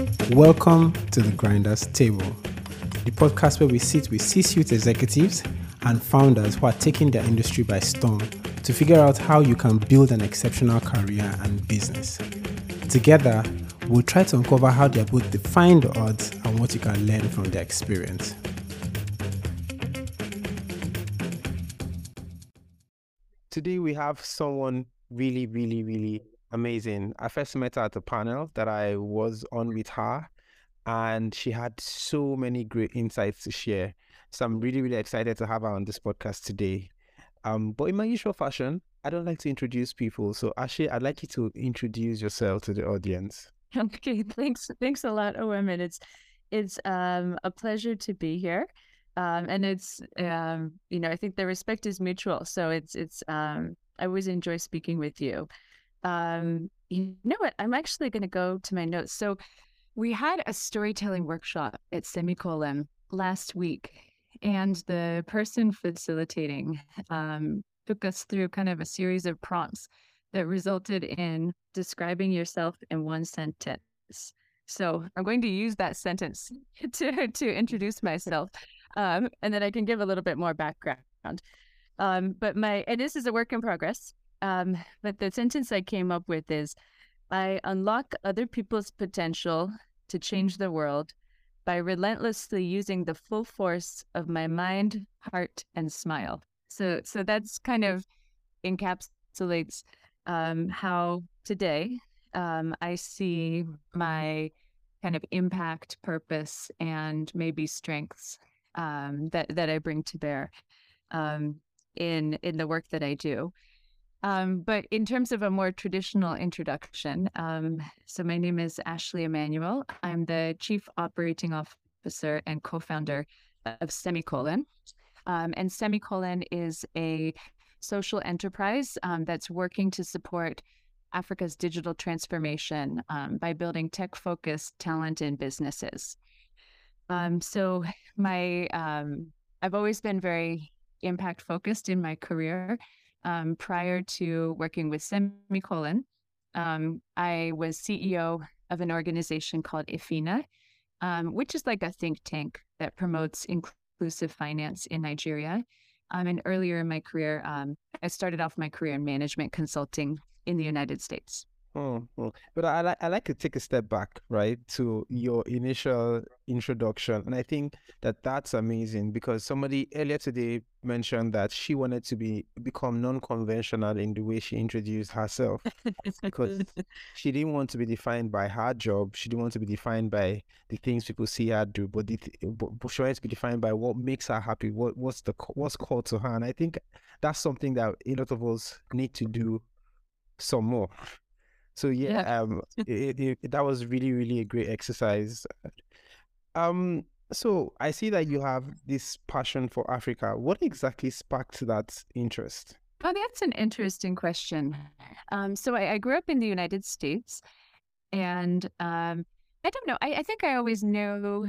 Welcome to the Grinders Table, the podcast where we sit with C suite executives and founders who are taking their industry by storm to figure out how you can build an exceptional career and business. Together, we'll try to uncover how they have both defined the odds and what you can learn from their experience. Today, we have someone really, really, really amazing. I first met her at a panel that I was on with her, and she had so many great insights to share. So I'm really, really excited to have her on this podcast today. Um, but in my usual fashion, I don't like to introduce people. So Ashley, I'd like you to introduce yourself to the audience. Okay, thanks. Thanks a lot. And it's it's um a pleasure to be here. Um, and it's um, you know, I think the respect is mutual. So it's it's um I always enjoy speaking with you. Um, you know what? I'm actually going to go to my notes. So we had a storytelling workshop at Semicolon last week, and the person facilitating um, took us through kind of a series of prompts that resulted in describing yourself in one sentence. So I'm going to use that sentence to to introduce myself, um, and then I can give a little bit more background. Um, but my and this is a work in progress. Um, but the sentence I came up with is I unlock other people's potential to change the world by relentlessly using the full force of my mind, heart, and smile. So, so that's kind of encapsulates um, how today um, I see my kind of impact, purpose, and maybe strengths um, that that I bring to bear um, in in the work that I do. Um, but in terms of a more traditional introduction, um, so my name is Ashley Immanuel. I'm the Chief Operating Officer and co founder of Semicolon. Um, and Semicolon is a social enterprise um, that's working to support Africa's digital transformation um, by building tech focused talent in businesses. Um, so, my I've always been very impact focused in my career um, prior to working with Semicolon, um, I was CEO of an organization called EFInA, um, which is like a think tank that promotes inclusive finance in Nigeria. Um, and earlier in my career, um, I started off my career in management consulting in the United States. Oh, oh, but I like I like to take a step back, right, to your initial introduction, and I think that that's amazing because somebody earlier today mentioned that she wanted to be become non-conventional in the way she introduced herself because she didn't want to be defined by her job, she didn't want to be defined by the things people see her do, but, the, but she wanted to be defined by what makes her happy, what what's the what's called to her, and I think that's something that a lot of us need to do some more. So yeah, yeah. um, it, it, that was really really a great exercise. Um, so I see that you have this passion for Africa. What exactly sparked that interest? Oh, that's an interesting question. Um, so I, I, grew up in the United States, and um, I don't know. I, I, think I always knew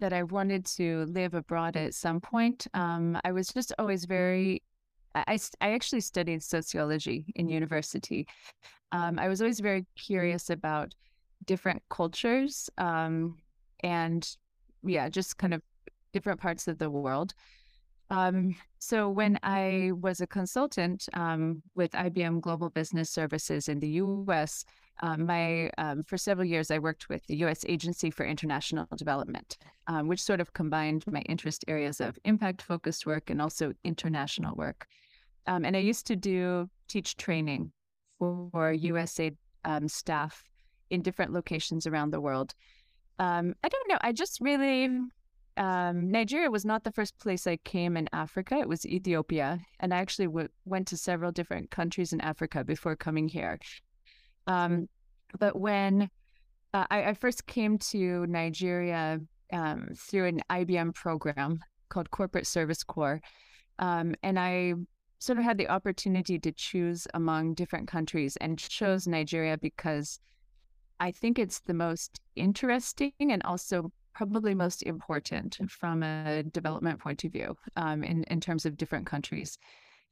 that I wanted to live abroad at some point. Um, I was just always very I, I actually studied sociology in university. Um, I was always very curious about different cultures um, and, yeah, just kind of different parts of the world. Um, so when I was a consultant um, with IBM Global Business Services in the U.S., um, my um, for several years I worked with the U.S. Agency for International Development, um, which sort of combined my interest areas of impact-focused work and also international work. Um, and I used to do teach training for USAID um, staff in different locations around the world. Um, I don't know. I just really Nigeria was not the first place I came in Africa. It was Ethiopia, and I actually w- went to several different countries in Africa before coming here. Um, but when uh, I, I, first came to Nigeria um, through an IBM program called Corporate Service Corps, um, and I sort of had the opportunity to choose among different countries and chose Nigeria because I think it's the most interesting and also probably most important from a development point of view um, in, in terms of different countries.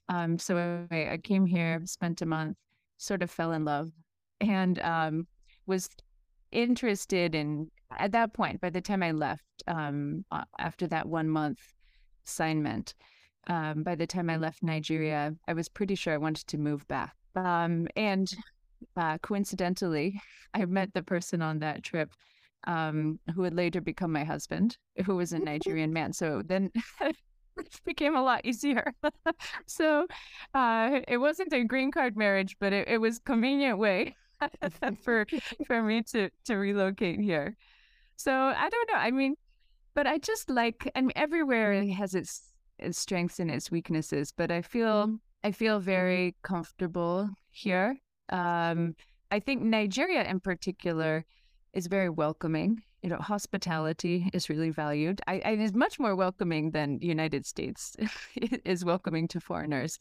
Um, so I, I, came here, spent a month, sort of fell in love, and um, was interested in at that point, by the time I left, um, after that one month assignment, um, by the time I left Nigeria, I was pretty sure I wanted to move back. Um, and uh, coincidentally, I met the person on that trip um, who would later become my husband, who was a Nigerian man. So then it became a lot easier. so uh, it wasn't a green card marriage, but it, it was convenient way for for me to to relocate here. So I don't know. I mean, but I just like, I mean, everywhere has its, its strengths and its weaknesses. But I feel I feel very comfortable here. Um, I think Nigeria in particular is very welcoming. You know, hospitality is really valued. I, I is much more welcoming than the United States is welcoming to foreigners.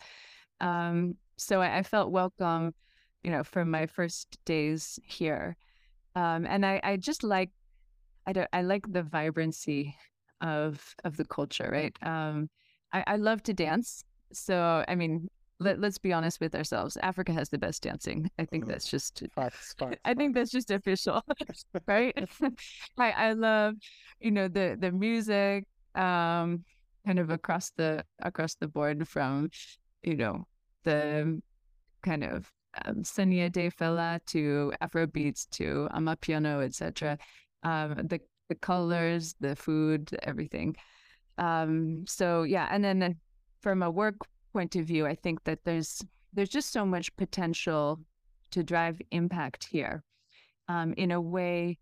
Um, so I, I, felt welcome, you know, from my first days here. Um, and I, I just like, I don't, I like the vibrancy of of the culture, right? Um, I, I love to dance. So I mean, let, us be honest with ourselves. Africa has the best dancing. I think mm-hmm. that's just facts, facts, I think that's just official, right? I I love, you know, the the music, um, kind of across the across the board from, you know, the kind of um, Sunny Ade Fela to Afro beats to Amapiano, etc. Um, the the colors, the food, everything. Um, so yeah, and then from a work point of view, I think that there's there's just so much potential to drive impact here um, in a way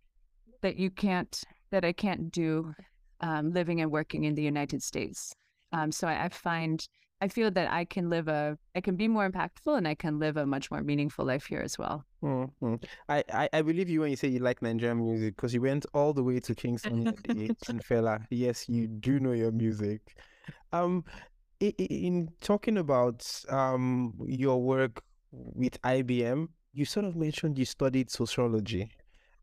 that you can't that I can't do um, living and working in the United States. Um, so I, I, find I feel that I can live a I can be more impactful and I can live a much more meaningful life here as well. Mm-hmm. I, I, I believe you when you say you like Nigerian music because you went all the way to King Sunny and Fela. Yes, you do know your music. Um, in talking about um, your work with IBM, you sort of mentioned you studied sociology.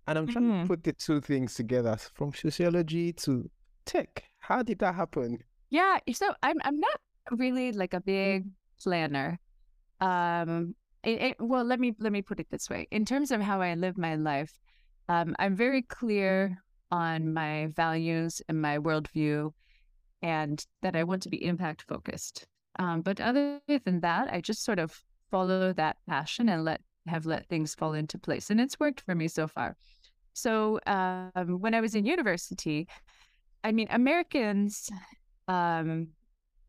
And I'm trying mm-hmm. to put the two things together from sociology to tech. How did that happen? Yeah, so I'm I'm not really like a big planner. Um, it, it, well, let me let me put it this way. In terms of how I live my life, um, I'm very clear on my values and my worldview and that I want to be impact focused. Um, but other than that, I just sort of follow that passion and let have let things fall into place, and it's worked for me so far. So um, when I was in university, I mean, Americans, um,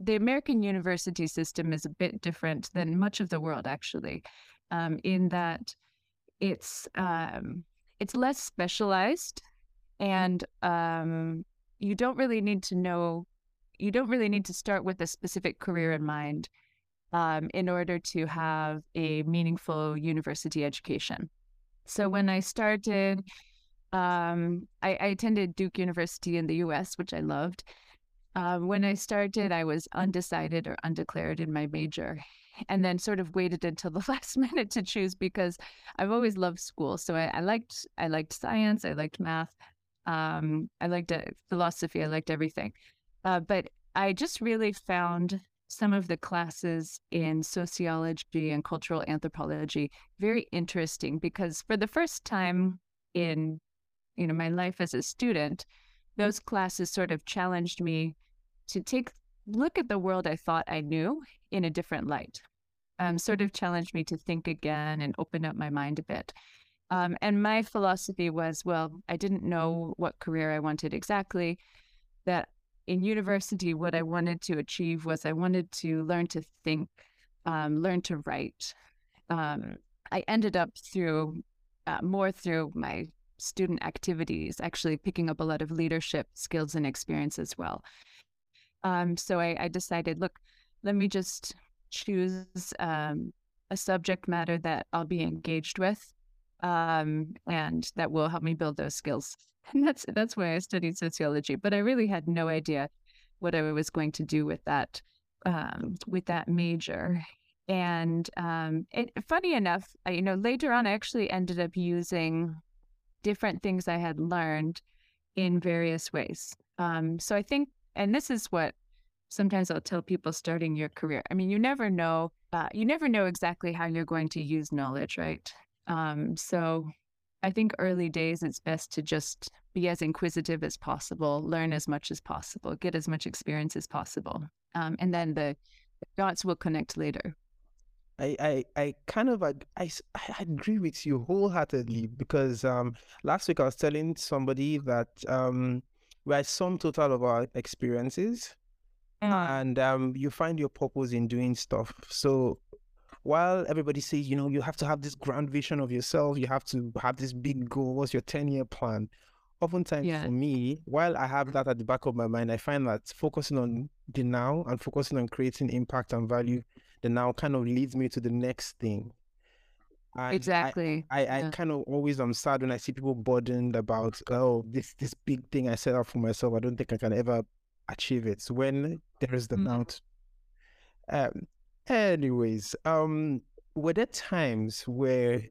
the American university system is a bit different than much of the world, actually, um, in that it's um, it's less specialized, and um, you don't really need to know you don't really need to start with a specific career in mind um, in order to have a meaningful university education. So when I started, um, I, I, attended Duke University in the U.S., which I loved. Um, when I started, I was undecided or undeclared in my major, and then sort of waited until the last minute to choose because I've always loved school. So I, I liked I liked science, I liked math, um, I liked uh, philosophy, I liked everything. Uh, but I just really found some of the classes in sociology and cultural anthropology very interesting because for the first time in you know my life as a student those classes sort of challenged me to take look at the world i thought i knew in a different light um, sort of challenged me to think again and open up my mind a bit um, and my philosophy was well i didn't know what career i wanted exactly that in university, what I wanted to achieve was I wanted to learn to think, um, learn to write. Um, I ended up through uh, more through my student activities, actually picking up a lot of leadership skills and experience as well. Um, so I, I, decided, look, let me just choose um, a subject matter that I'll be engaged with um, and that will help me build those skills. And that's that's why I studied sociology. But I really had no idea what I was going to do with that um, with that major. And um, funny enough, I, you know, later on, I actually ended up using different things I had learned in various ways. Um, so I think, and this is what sometimes I'll tell people starting your career. I mean, you never know, uh, you never know exactly how you're going to use knowledge, right? Um, so I think early days, it's best to just be as inquisitive as possible, learn as much as possible, get as much experience as possible. Um, and then the dots will connect later. I, I, I kind of I, I, I agree with you wholeheartedly because um last week I was telling somebody that um we're sum total of our experiences and um you find your purpose in doing stuff. So while everybody says, you know, you have to have this grand vision of yourself, you have to have this big goal, what's your 10 year plan? Oftentimes Yeah. for me, while I have that at the back of my mind, I find that focusing on the now and focusing on creating impact and value, the now kind of leads me to the next thing. And Exactly. I, I Yeah. kind of always am sad when I see people burdened about, oh, this this big thing I set up for myself. I don't think I can ever achieve it. So when there is the Mm. now t- um, anyways, um, were there times where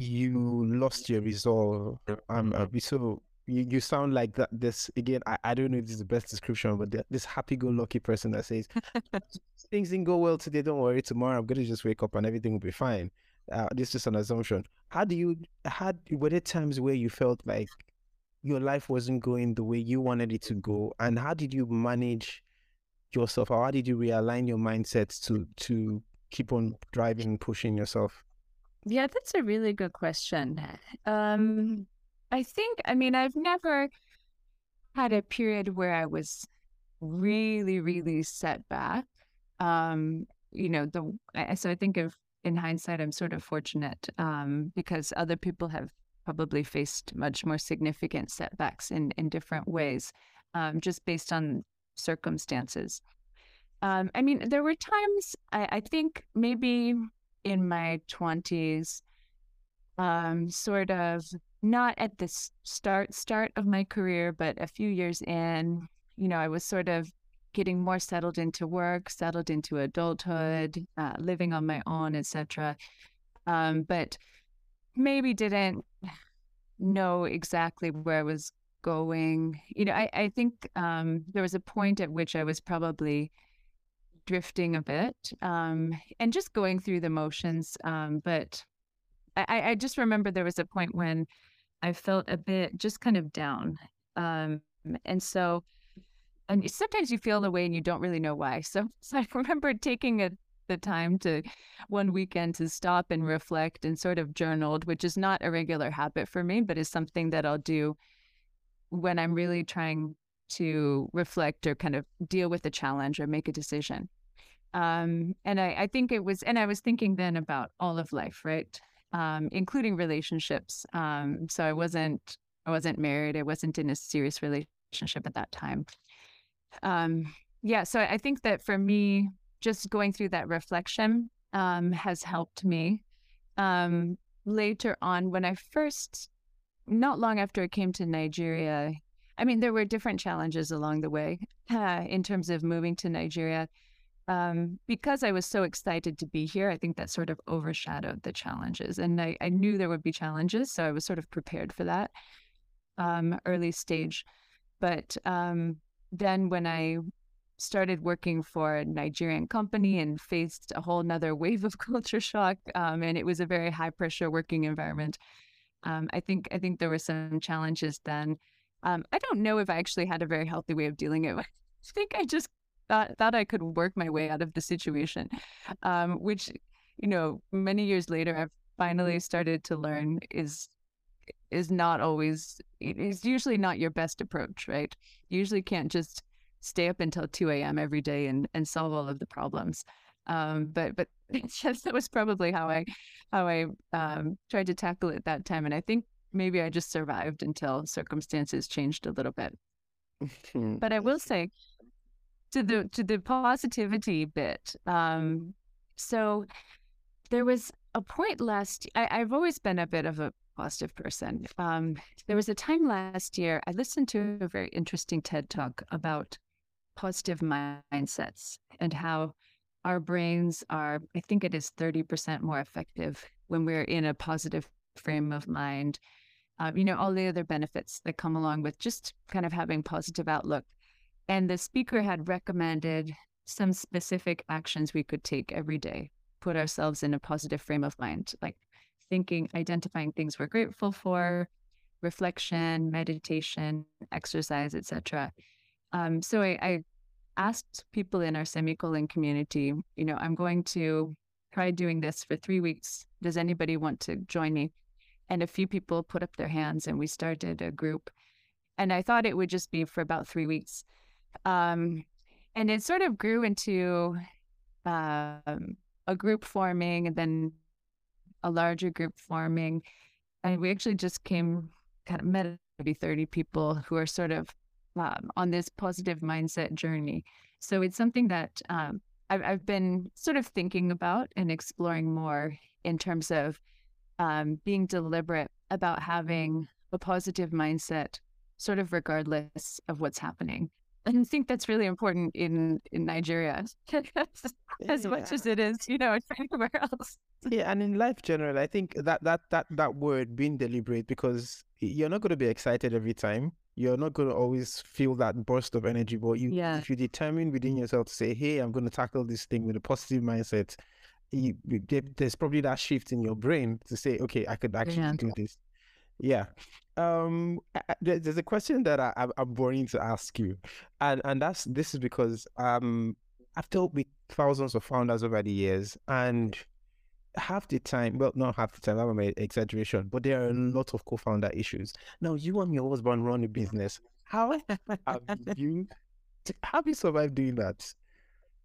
you lost your resolve? Um, so you, you sound like that. This again, I, I don't know if this is the best description, but the, this happy-go-lucky person that says things didn't go well today. Don't worry, tomorrow I'm gonna just wake up and everything will be fine. Uh, this is an assumption. How do you? Had were there times where you felt like your life wasn't going the way you wanted it to go, and how did you manage? yourself or how did you realign your mindset to to keep on driving and pushing yourself Yeah, that's a really good question. Um, I think, I mean, I've never had a period where I was really, really set back. Um, you know, the so I think of in hindsight, I'm sort of fortunate um, because other people have probably faced much more significant setbacks in in different ways, um, just based on circumstances. Um, I mean, there were times I, I think maybe in my 20s, um, sort of not at the start start of my career, but a few years in, you know, I was sort of getting more settled into work, settled into adulthood, uh, living on my own, etc. Um, but maybe didn't know exactly where I was going. You know, I, I think um, there was a point at which I was probably drifting a bit um, and just going through the motions. Um, but I, I I just remember there was a point when I felt a bit just kind of down. Um, and so, and sometimes you feel the way and you don't really know why. So, so I remember taking a, the time to one weekend to stop and reflect and sort of journaled, which is not a regular habit for me, but is something that I'll do when I'm really trying to reflect or kind of deal with a challenge or make a decision. Um, and I, I think it was, and I was thinking then about all of life, right? Um, including relationships. Um, so I wasn't, I wasn't married. I wasn't in a serious relationship at that time. Um, yeah. So I think that for me, just going through that reflection um, has helped me. Um, later on, when I first, not long after I came to Nigeria, I mean, there were different challenges along the way uh, in terms of moving to Nigeria. Um, because I was so excited to be here, I think that sort of overshadowed the challenges. And I, I knew there would be challenges, so I was sort of prepared for that um, early stage. But um, then when I started working for a Nigerian company and faced a whole nother wave of culture shock, um, and it was a very high pressure working environment. Um, I think I think there were some challenges then. Um, I don't know if I actually had a very healthy way of dealing it. I think I just thought thought I could work my way out of the situation, um, which you know many years later I've finally started to learn is is not always is usually not your best approach, right? You usually can't just stay up until 2 a.m. every day and, and solve all of the problems. Um, but but yes, that was probably how I how I um, tried to tackle it that time. And I think maybe I just survived until circumstances changed a little bit. But I will say to the to the positivity bit. Um, so there was a point last. I, I've always been a bit of a positive person. Um, there was a time last year I listened to a very interesting TED talk about positive mindsets and how our brains are. I think it is thirty percent more effective when we're in a positive frame of mind. Um, you know all the other benefits that come along with just kind of having positive outlook. And the speaker had recommended some specific actions we could take every day, put ourselves in a positive frame of mind, like thinking, identifying things we're grateful for, reflection, meditation, exercise, etc. Um, so I, I asked people in our semicolon community, you know, I'm going to try doing this for three weeks. Does anybody want to join me? And a few people put up their hands and we started a group. And I thought it would just be for about three weeks. Um, and it sort of grew into um, a group forming and then a larger group forming. And we actually just came, kind of met maybe 30 people who are sort of um, on this positive mindset journey. So it's something that um, I've, I've been sort of thinking about and exploring more in terms of um, being deliberate about having a positive mindset, sort of regardless of what's happening. And I think that's really important in in Nigeria, as yeah. much as it is, you know, anywhere else. Yeah, and in life generally, I think that that that that word being deliberate because you're not going to be excited every time you're not going to always feel that burst of energy but you yeah. if you determine within mm. yourself to say hey i'm going to tackle this thing with a positive mindset you, there's probably that shift in your brain to say okay i could actually yeah. do this yeah um there's a question that I, i'm boring to ask you and and that's this is because um i've dealt with thousands of founders over the years and half the time, well, not half the time, I'm an exaggeration, but there are a lot of co-founder issues. Now, you and your husband run a business. How have you how have you survived doing that?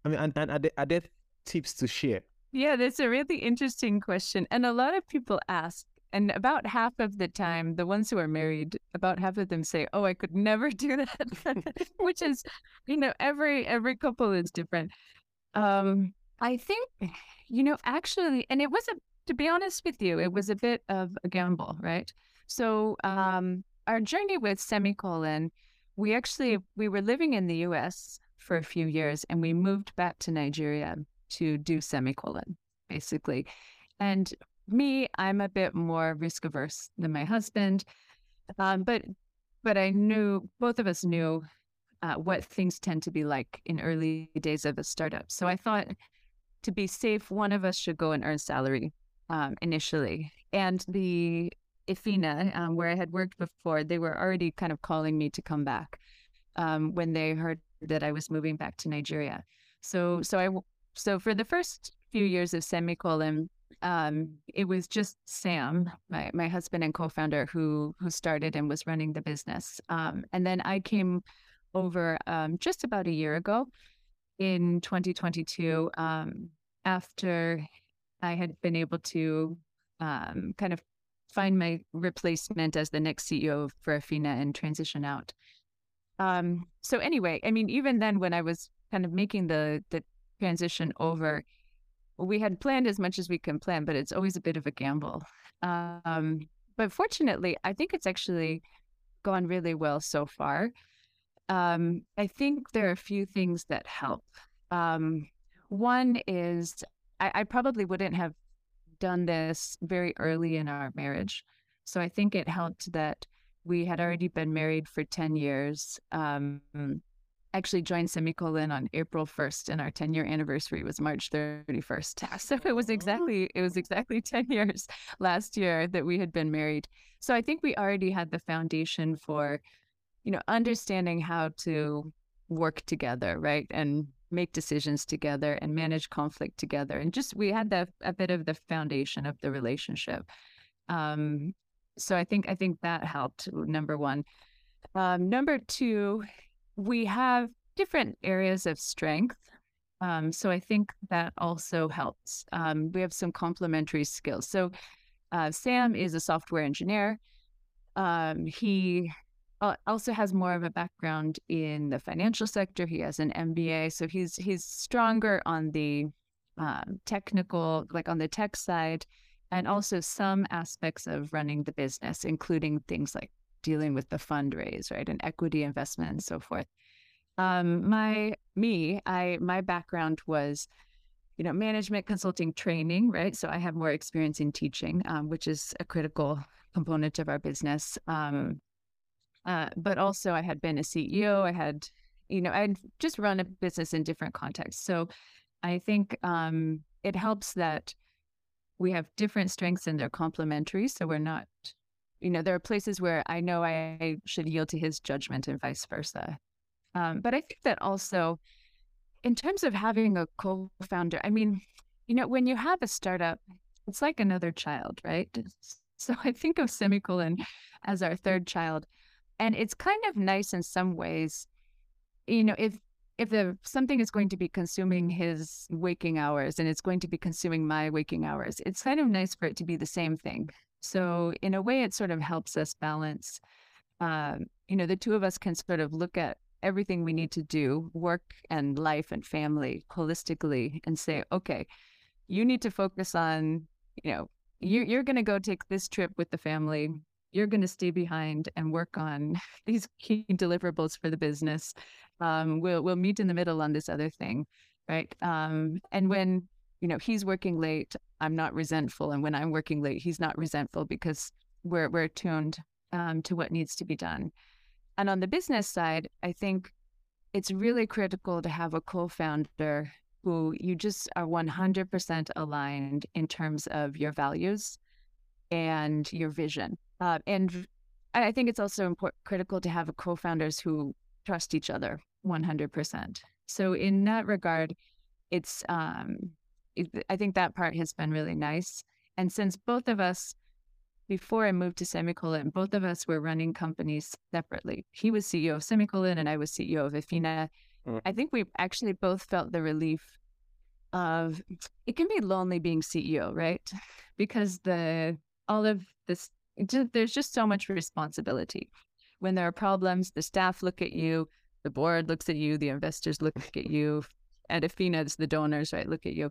I mean, and, and are, there, are there tips to share? Yeah, that's a really interesting question. And a lot of people ask, and about half of the time, the ones who are married, about half of them say, "Oh, I could never do that," which is, you know, every every couple is different. Um, I think, you know, actually, and it was a, to be honest with you, it was a bit of a gamble, right? So, um, our journey with Semicolon, we actually we were living in the U.S. for a few years, and we moved back to Nigeria to do Semicolon, basically. And me, I'm a bit more risk averse than my husband, um, but but I knew both of us knew uh, what things tend to be like in early days of a startup. So I thought to be safe, one of us should go and earn salary um, initially. And the EFInA, um, where I had worked before, they were already kind of calling me to come back um, when they heard that I was moving back to Nigeria. So, so I, so for the first few years of Semicolon, um, it was just Sam, my my husband and co-founder, who who started and was running the business. Um, and then I came over um, just about a year ago in 2022 um, after I had been able to um, kind of find my replacement as the next CEO for EFInA and transition out. Um, so anyway, I mean, even then, when I was kind of making the the transition over, we had planned as much as we can plan, but it's always a bit of a gamble. Um, but fortunately, I think it's actually gone really well so far. Um, I think there are a few things that help. Um, one is I, I probably wouldn't have done this very early in our marriage. So I think it helped that we had already been married for 10 years. Um, actually joined Semicolon on April 1st and our 10 year anniversary was March 31st. So it was exactly it was exactly 10 years last year that we had been married. So I think we already had the foundation for you know, understanding how to work together, right? And make decisions together and manage conflict together. And just we had that a bit of the foundation of the relationship. Um, so I think I think that helped. Number one. Um, number two, we have different areas of strength. Um, so I think that also helps. Um, we have some complementary skills. So uh, Sam is a software engineer. Um, he also has more of a background in the financial sector. He has an MBA, so he's he's stronger on the um, technical, like on the tech side, and also some aspects of running the business, including things like dealing with the fundraise, right, and equity investment and so forth. Um, my me, I my background was, you know, management consulting training, right. So I have more experience in teaching, um, which is a critical component of our business. Um, uh, but also, I had been a CEO. I had, you know, I'd just run a business in different contexts. So I think um, it helps that we have different strengths and they're complementary. So we're not, you know, there are places where I know I should yield to his judgment and vice versa. Um, but I think that also, in terms of having a co founder, I mean, you know, when you have a startup, it's like another child, right? So I think of Semicolon as our third child. And it's kind of nice in some ways, you know, if if the something is going to be consuming his waking hours and it's going to be consuming my waking hours, it's kind of nice for it to be the same thing. So in a way, it sort of helps us balance. Um, you know, the two of us can sort of look at everything we need to do, work and life and family holistically, and say, okay, you need to focus on, you know, you, you're going to go take this trip with the family you're going to stay behind and work on these key deliverables for the business. Um, we'll we'll meet in the middle on this other thing, right? Um, and when you know he's working late, I'm not resentful, and when I'm working late, he's not resentful because we're we're tuned um, to what needs to be done. And on the business side, I think it's really critical to have a co-founder who you just are 100% aligned in terms of your values and your vision uh, and I think it's also important, critical to have co-founders who trust each other 100%. So in that regard, it's um, I think that part has been really nice. And since both of us, before I moved to Semicolon, both of us were running companies separately. He was CEO of Semicolon, and I was CEO of EFInA. Mm. I think we actually both felt the relief of it can be lonely being CEO, right? Because the all of this just, there's just so much responsibility. When there are problems, the staff look at you, the board looks at you, the investors look at you, and EFInA's the donors, right, look at you.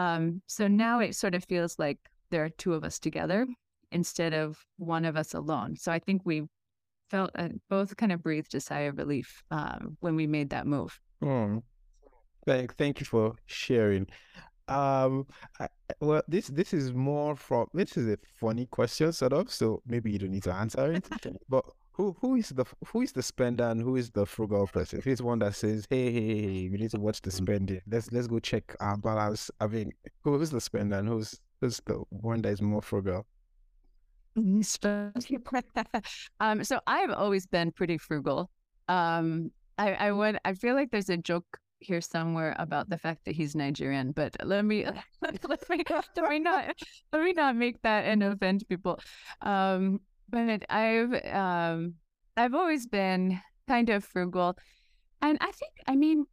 Um, so now it sort of feels like there are two of us together instead of one of us alone. So I think we felt uh, both kind of breathed a sigh of relief um, when we made that move. Mm. Thank, thank you for sharing. Um, I, well, this this is more from this is a funny question, sort of. So maybe you don't need to answer it. but who who is the who is the spender and who is the frugal person? It's one that says, "Hey, hey, hey, we need to watch the spending. Let's let's go check our balance." I mean, who is the spender and who's who's the one that is more frugal? um, so I've always been pretty frugal. Um, I I would I feel like there's a joke here somewhere about the fact that he's Nigerian, but let me let me let me not let me not make that and offend people. Um, but I've um I've always been kind of frugal, and I think I mean,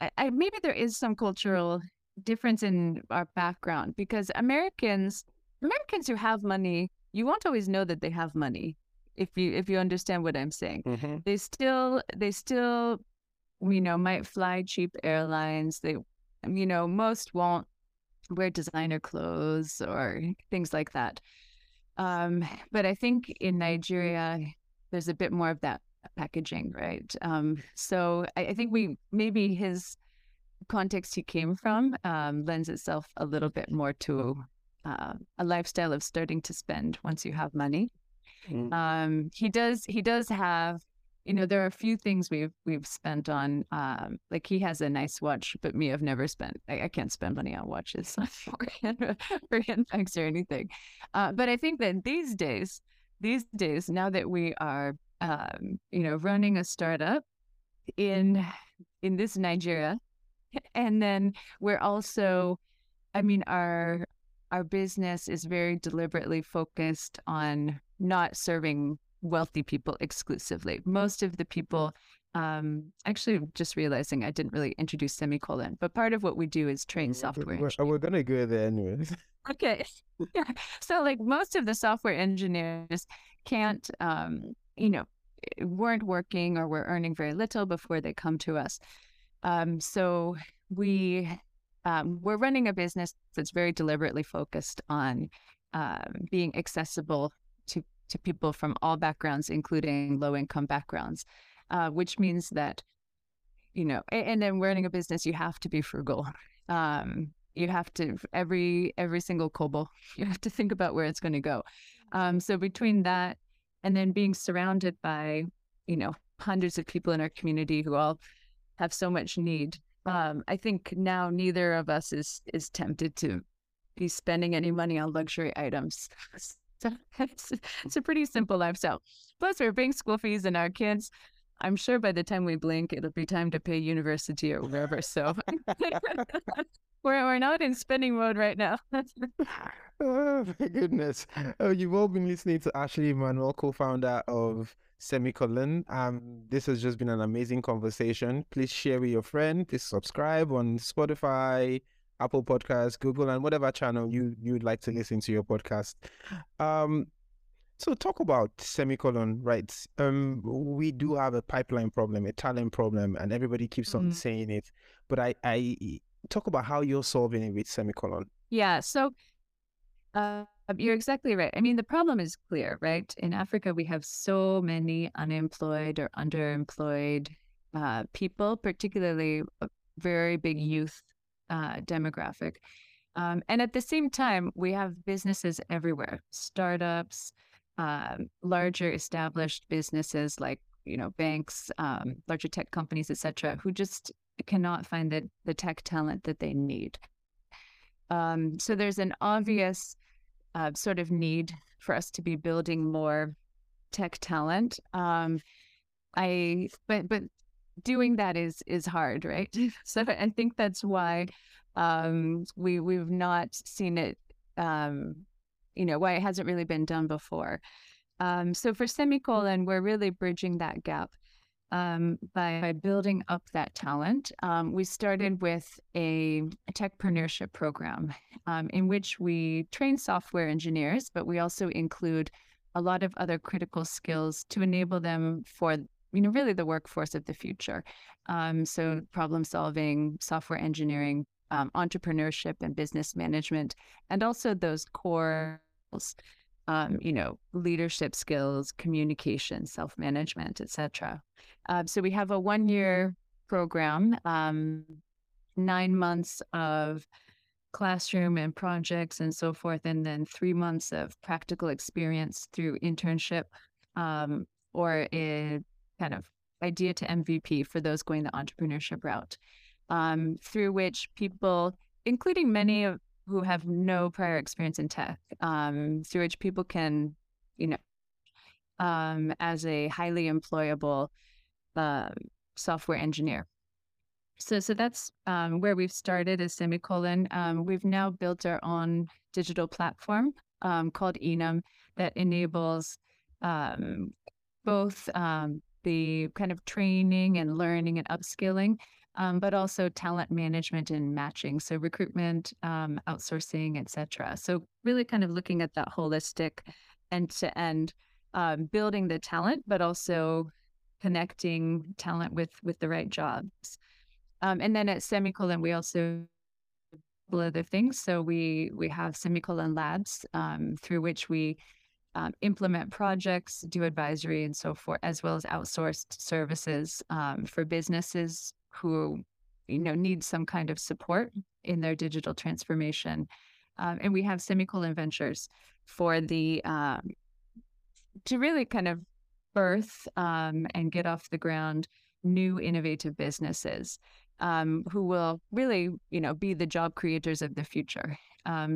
I, I maybe there is some cultural difference in our background because Americans Americans who have money, you won't always know that they have money if you if you understand what I'm saying. Mm-hmm. They still they still you know, might fly cheap airlines. They, you know, most won't wear designer clothes or things like that. Um, but I think in Nigeria, there's a bit more of that packaging, right? Um, so I, I, think we maybe his context he came from um, lends itself a little bit more to uh, a lifestyle of starting to spend once you have money. Mm. Um, he does. He does have you know, there are a few things we've we've spent on. Um, like he has a nice watch, but me, I've never spent. I, I can't spend money on watches for, for handbags or anything. Uh, but I think that these days, these days, now that we are, um, you know, running a startup in in this Nigeria, and then we're also, I mean, our our business is very deliberately focused on not serving wealthy people exclusively. Most of the people, um, actually, just realizing I didn't really introduce semicolon, but part of what we do is train software. We're, we're gonna go there anyways. okay, yeah. So like most of the software engineers can't, um, you know, weren't working or were earning very little before they come to us. Um, so we um, we're running a business that's very deliberately focused on uh, being accessible to people from all backgrounds, including low income backgrounds, uh, which means that, you know, and, and, then running a business, you have to be frugal. Um, you have to every every single kobo, you have to think about where it's going to go. Um, so between that and then being surrounded by, you know, hundreds of people in our community who all have so much need, um, I think now neither of us is is tempted to be spending any money on luxury items. So it's, it's a pretty simple lifestyle. Plus, we're paying school fees and our kids. I'm sure by the time we blink, it'll be time to pay university or wherever. So we're, we're not in spending mode right now. oh my goodness. Oh, you've all been listening to Ashley Immanuel, co-founder of Semicolon. Um, this has just been an amazing conversation. Please share with your friend. Please subscribe on Spotify, Apple Podcasts, Google, and whatever channel you you'd like to listen to your podcast. Um, so talk about semicolon, right? Um, we do have a pipeline problem, a talent problem, and everybody keeps on Mm. saying it. But I, I talk about how you're solving it with semicolon. Yeah. So uh, you're exactly right. I mean, the problem is clear, right? In Africa, we have so many unemployed or underemployed uh, people, particularly a very big youth uh, demographic. Um, and at the same time, we have businesses everywhere, startups, um, larger established businesses like you know banks, um, larger tech companies, etc., who just cannot find the the tech talent that they need. Um, so there's an obvious uh, sort of need for us to be building more tech talent. Um, I but but doing that is is hard, right? So I think that's why um, we we've not seen it. Um, you know why it hasn't really been done before. Um, so for semicolon, we're really bridging that gap um, by, by building up that talent. Um, we started with a, a techpreneurship program um, in which we train software engineers, but we also include a lot of other critical skills to enable them for you know really the workforce of the future. Um, so problem solving, software engineering, um, entrepreneurship, and business management, and also those core um, you know, leadership skills, communication, self management, etc. Uh, so we have a one year program, um, nine months of classroom and projects and so forth, and then three months of practical experience through internship um, or a kind of idea to MVP for those going the entrepreneurship route, um, through which people, including many of who have no prior experience in tech, um, through which people can, you know, um, as a highly employable uh, software engineer. So, so that's um, where we've started as Semicolon. Um, we've now built our own digital platform um, called Enum that enables um, both um, the kind of training and learning and upskilling, um, but also talent management and matching. So recruitment, um, outsourcing, etc. So really kind of looking at that holistic end to end, building the talent, but also connecting talent with with the right jobs. Um, and then at Semicolon, we also other things. So we we have Semicolon Labs um, through which we um, implement projects, do advisory, and so forth, as well as outsourced services um, for businesses who you know need some kind of support in their digital transformation. Um, and we have Semicolon Ventures for the um, to really kind of birth um, and get off the ground new innovative businesses um, who will really, you know, be the job creators of the future.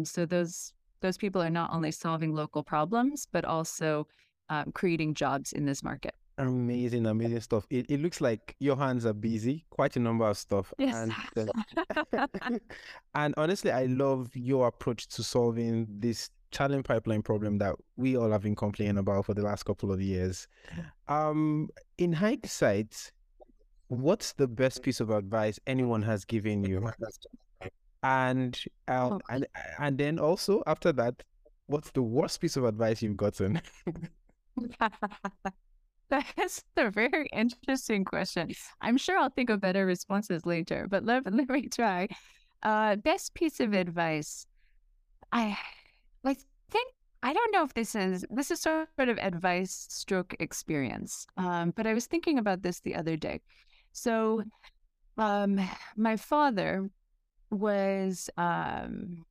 So those those people are not only solving local problems, but also um, creating jobs in this market. Amazing, amazing stuff. It, it looks like your hands are busy, quite a number of stuff. Yes. And, uh, and honestly, I love your approach to solving this talent pipeline problem that we all have been complaining about for the last couple of years. Um, in hindsight, what's the best piece of advice anyone has given you? And um, and and then also after that, what's the worst piece of advice you've gotten? That's a very interesting question. I'm sure I'll think of better responses later, but let, let me try. Uh, best piece of advice. I, I think I don't know if this is this is sort of advice stroke experience. Um, but I was thinking about this the other day. So, um, my father was um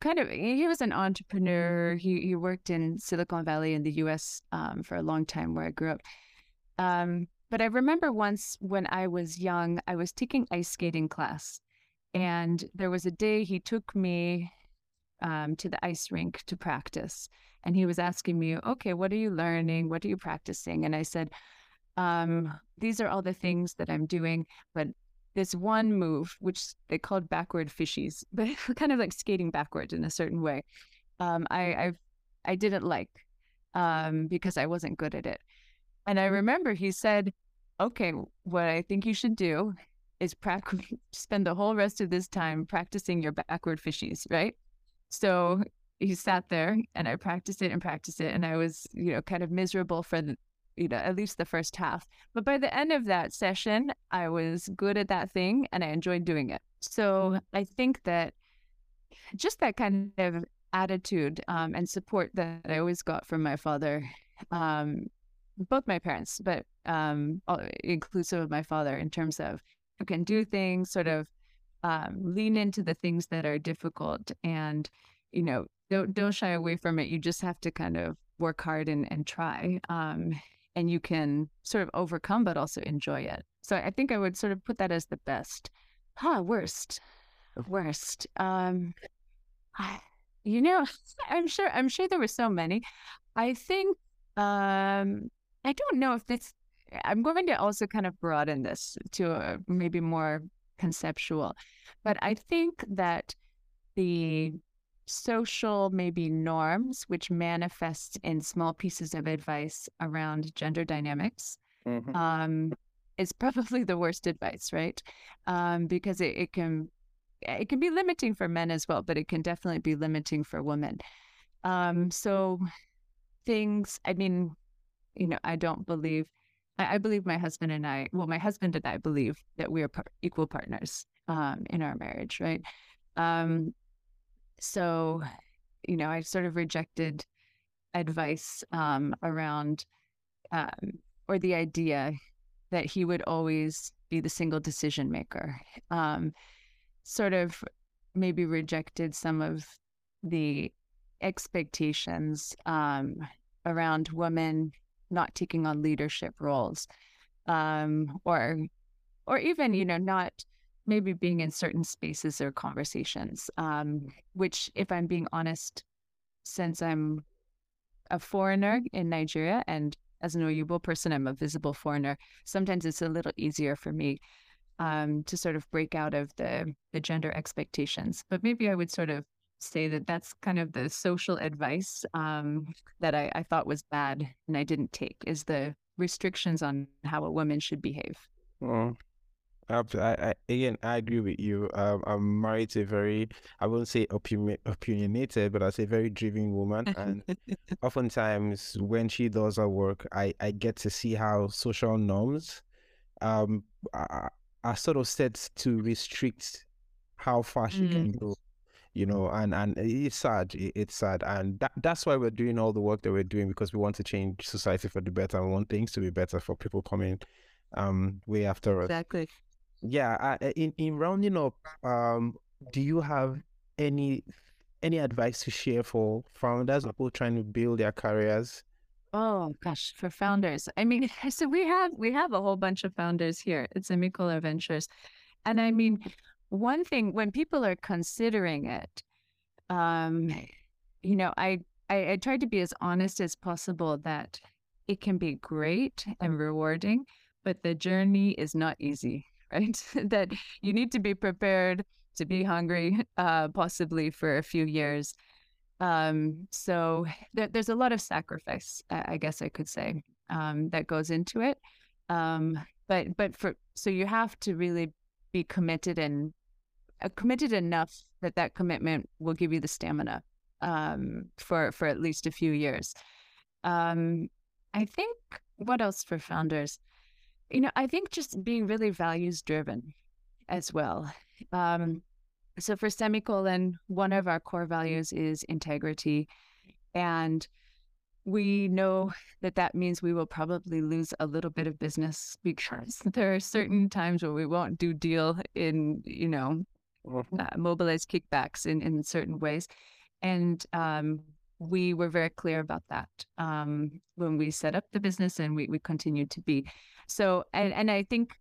kind of he was an entrepreneur. He he worked in Silicon Valley in the U.S. Um, for a long time, where I grew up. Um, but I remember once when I was young, I was taking ice skating class, and there was a day he took me um, to the ice rink to practice. And he was asking me, okay, what are you learning? What are you practicing? And I said, um, these are all the things that I'm doing, but this one move, which they called backward fishies, but kind of like skating backward in a certain way, um, I I've, I didn't like um, because I wasn't good at it. And I remember he said, "Okay, what I think you should do is practice, spend the whole rest of this time practicing your backward fishies, right?" So he sat there and I practiced it and practiced it. And I was, you know, kind of miserable for the, you know, at least the first half. But by the end of that session, I was good at that thing and I enjoyed doing it. So I think that just that kind of attitude um, and support that I always got from my father, um, both my parents, but um, inclusive of my father in terms of you can do things, sort of um, lean into the things that are difficult and you know don't don't shy away from it you just have to kind of work hard and, and try um, and you can sort of overcome but also enjoy it. So i think i would sort of put that as the best. Huh worst. Worst. Um you know i'm sure i'm sure there were so many. I think um i don't know if this i'm going to also kind of broaden this to a, maybe more conceptual. But I think that the social maybe norms which manifest in small pieces of advice around gender dynamics mm-hmm. um, is probably the worst advice right um, because it, it can it can be limiting for men as well but it can definitely be limiting for women um, so things i mean you know i don't believe I, I, believe my husband and I, well, my husband and I believe that we are par- equal partners um, in our marriage, right? So, you know, I sort of rejected advice um, around um, or the idea that he would always be the single decision maker. Um, sort of maybe rejected some of the expectations um, around women not taking on leadership roles um, or or even you know not maybe being in certain spaces or conversations um, which if i'm being honest since i'm a foreigner in nigeria and as an Oyibo person i'm a visible foreigner sometimes it's a little easier for me um, to sort of break out of the the gender expectations. But maybe i would sort of say that that's kind of the social advice um, that I, I thought was bad and I didn't take is the restrictions on how a woman should behave. Well, I, I, again, I agree with you. Um, I'm married to a very, I won't say opinionated, but I say very driven woman. And oftentimes, when she does her work, I, I get to see how social norms um, are, are sort of set to restrict how far she mm. can go you know and and it's sad it's sad and that, that's why we're doing all the work that we're doing because we want to change society for the better we want things to be better for people coming um way after us exactly yeah I, in in rounding up um do you have any any advice to share for founders or people trying to build their careers Oh gosh, for founders. I mean, so we have we have a whole bunch of founders here at Semicolon Ventures. And I mean, one thing when people are considering it, um, you know, I, I I tried to be as honest as possible that it can be great and rewarding, but the journey is not easy, right? that you need to be prepared to be hungry, uh, possibly for a few years. Um, so there, there's a lot of sacrifice, I guess I could say, um, that goes into it. Um, but but for so you have to really be committed and uh, committed enough that that commitment will give you the stamina um, for for at least a few years. Um, I think what else for founders? You know, I think just being really values driven as well. Um, so for Semicolon, one of our core values is integrity, and we know that that means we will probably lose a little bit of business because there are certain times where we won't do deal in you know uh, mobilize kickbacks in, in certain ways. And um, we were very clear about that um, when we set up the business and we, we continued to be. So, and, and I think,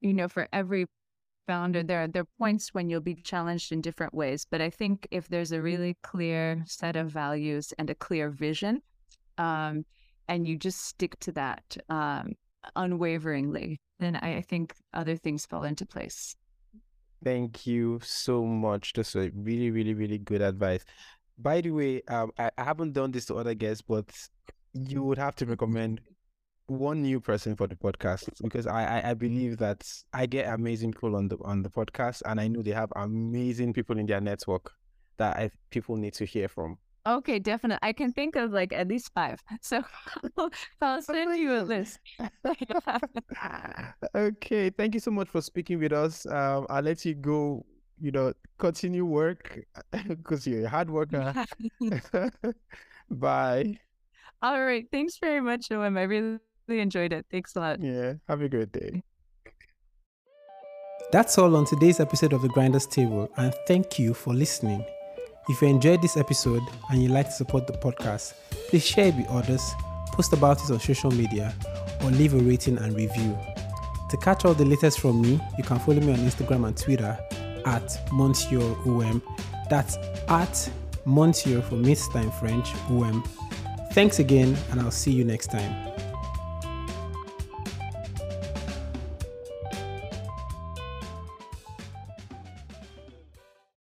you know, for every founder, there are there are points when you'll be challenged in different ways. But I think if there's a really clear set of values and a clear vision, um, and you just stick to that um, unwaveringly, then I, I think other things fall into place. Thank you so much. That's a really, really, really good advice. By the way, um, I, I haven't done this to other guests, but you would have to recommend one new person for the podcast because I, I, I believe that I get amazing people on the on the podcast, and I know they have amazing people in their network that I, people need to hear from. Okay, definitely. I can think of like at least five. So I'll send you a list. okay, thank you so much for speaking with us. Um, I'll let you go. You know, continue work because you're a hard worker. Bye. All right. Thanks very much, Noam. I really enjoyed it. Thanks a lot. Yeah. Have a great day. That's all on today's episode of The Grinders Table, and thank you for listening. If you enjoyed this episode and you'd like to support the podcast, please share it with others, post about it on social media, or leave a rating and review. To catch all the latest from me, you can follow me on Instagram and Twitter at Monsieur OM. That's at Monsieur for Miss Time French OM. Thanks again, and I'll see you next time.